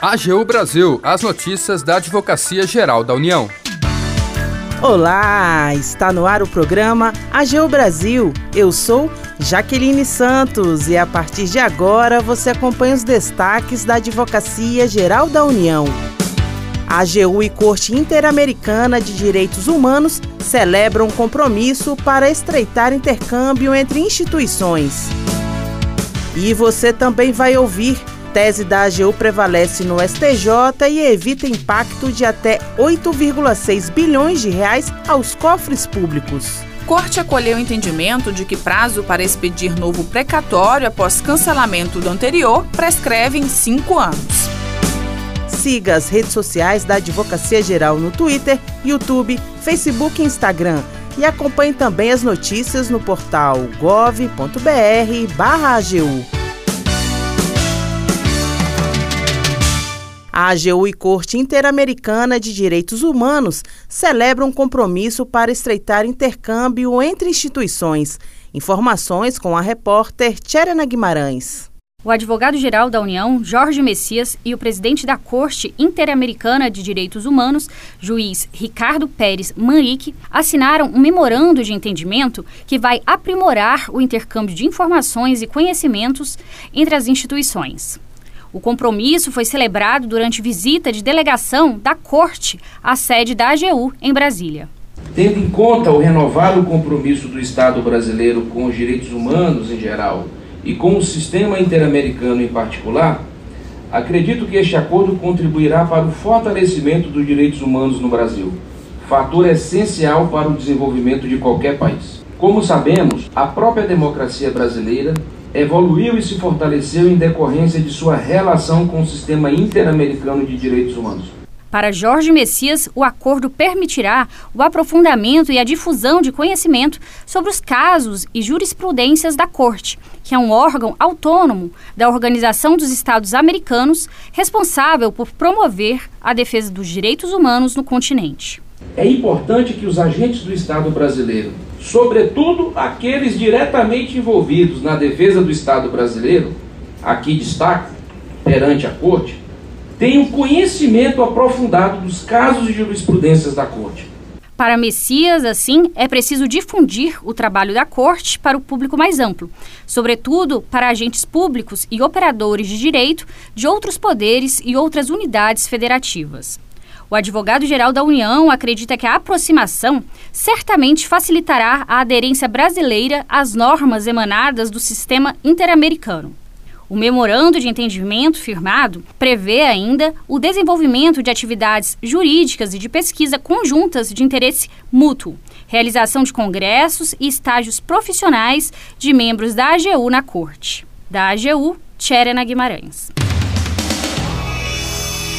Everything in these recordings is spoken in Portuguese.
AGU Brasil, as notícias da Advocacia Geral da União. Olá, está no ar o programa AGU Brasil. Eu sou Jaqueline Santos e a partir de agora você acompanha os destaques da Advocacia Geral da União. A AGU e Corte Interamericana de Direitos Humanos celebram um compromisso para estreitar intercâmbio entre instituições. E você também vai ouvir tese da AGU prevalece no STJ e evita impacto de até 8,6 bilhões de reais aos cofres públicos. Corte acolheu o entendimento de que prazo para expedir novo precatório após cancelamento do anterior prescreve em cinco anos. Siga as redes sociais da Advocacia Geral no Twitter, YouTube, Facebook e Instagram. E acompanhe também as notícias no portal gov.br/agu. A AGU e Corte Interamericana de Direitos Humanos celebram um compromisso para estreitar intercâmbio entre instituições. Informações com a repórter Tcherena Guimarães. O advogado-geral da União, Jorge Messias, e o presidente da Corte Interamericana de Direitos Humanos, juiz Ricardo Pérez Manrique, assinaram um memorando de entendimento que vai aprimorar o intercâmbio de informações e conhecimentos entre as instituições. O compromisso foi celebrado durante visita de delegação da Corte à sede da AGU em Brasília. Tendo em conta o renovado compromisso do Estado brasileiro com os direitos humanos em geral e com o sistema interamericano em particular, acredito que este acordo contribuirá para o fortalecimento dos direitos humanos no Brasil, fator essencial para o desenvolvimento de qualquer país. Como sabemos, a própria democracia brasileira evoluiu e se fortaleceu em decorrência de sua relação com o sistema interamericano de direitos humanos. Para Jorge Messias, o acordo permitirá o aprofundamento e a difusão de conhecimento sobre os casos e jurisprudências da Corte, que é um órgão autônomo da Organização dos Estados Americanos responsável por promover a defesa dos direitos humanos no continente. É importante que os agentes do Estado brasileiro, sobretudo aqueles diretamente envolvidos na defesa do Estado brasileiro, aqui destaco, perante a Corte, tenham conhecimento aprofundado dos casos e jurisprudências da Corte. Para Messias, assim, é preciso difundir o trabalho da Corte para o público mais amplo, sobretudo para agentes públicos e operadores de direito de outros poderes e outras unidades federativas. O advogado-geral da União acredita que a aproximação certamente facilitará a aderência brasileira às normas emanadas do sistema interamericano. O memorando de entendimento firmado prevê ainda o desenvolvimento de atividades jurídicas e de pesquisa conjuntas de interesse mútuo, realização de congressos e estágios profissionais de membros da AGU na Corte. Da AGU, Tcherena Guimarães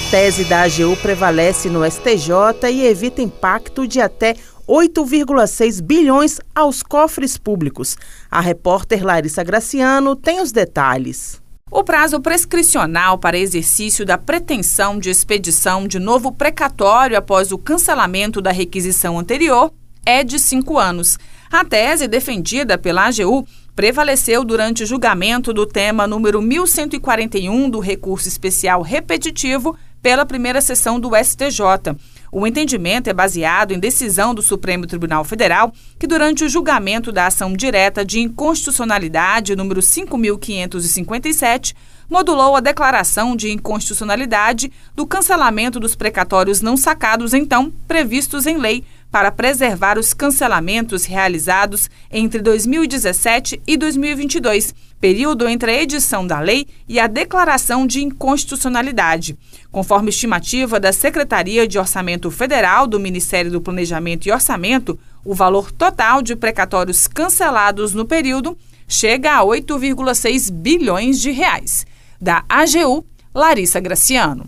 tese da AGU prevalece no STJ e evita impacto de até 8,6 bilhões aos cofres públicos. A repórter Larissa Graciano tem os detalhes. O prazo prescricional para exercício da pretensão de expedição de novo precatório após o cancelamento da requisição anterior é de cinco anos. A tese defendida pela AGU prevaleceu durante o julgamento do tema número 1141 do recurso especial repetitivo pela primeira sessão do STJ. O entendimento é baseado em decisão do Supremo Tribunal Federal, que durante o julgamento da ação direta de inconstitucionalidade número 5557, modulou a declaração de inconstitucionalidade do cancelamento dos precatórios não sacados então previstos em lei para preservar os cancelamentos realizados entre 2017 e 2022, período entre a edição da lei e a declaração de inconstitucionalidade. Conforme estimativa da Secretaria de Orçamento Federal do Ministério do Planejamento e Orçamento, o valor total de precatórios cancelados no período chega a 8,6 bilhões de reais. Da AGU, Larissa Graciano.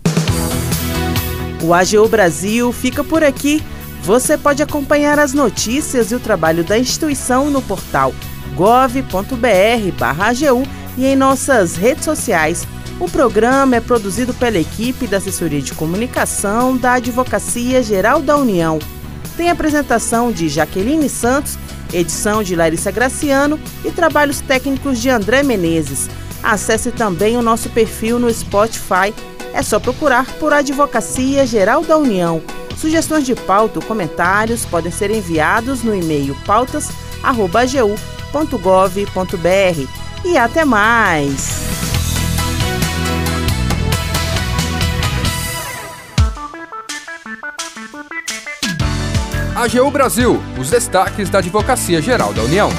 O AGU Brasil fica por aqui. Você pode acompanhar as notícias e o trabalho da instituição no portal gov.br/agu e em nossas redes sociais. O programa é produzido pela equipe da Assessoria de Comunicação da Advocacia Geral da União. Tem apresentação de Jaqueline Santos, edição de Larissa Graciano e trabalhos técnicos de André Menezes. Acesse também o nosso perfil no Spotify É só procurar por Advocacia Geral da União. Sugestões de pauta ou comentários podem ser enviados no e-mail pautas.agu.gov.br. E até mais! AGU Brasil, os destaques da Advocacia Geral da União.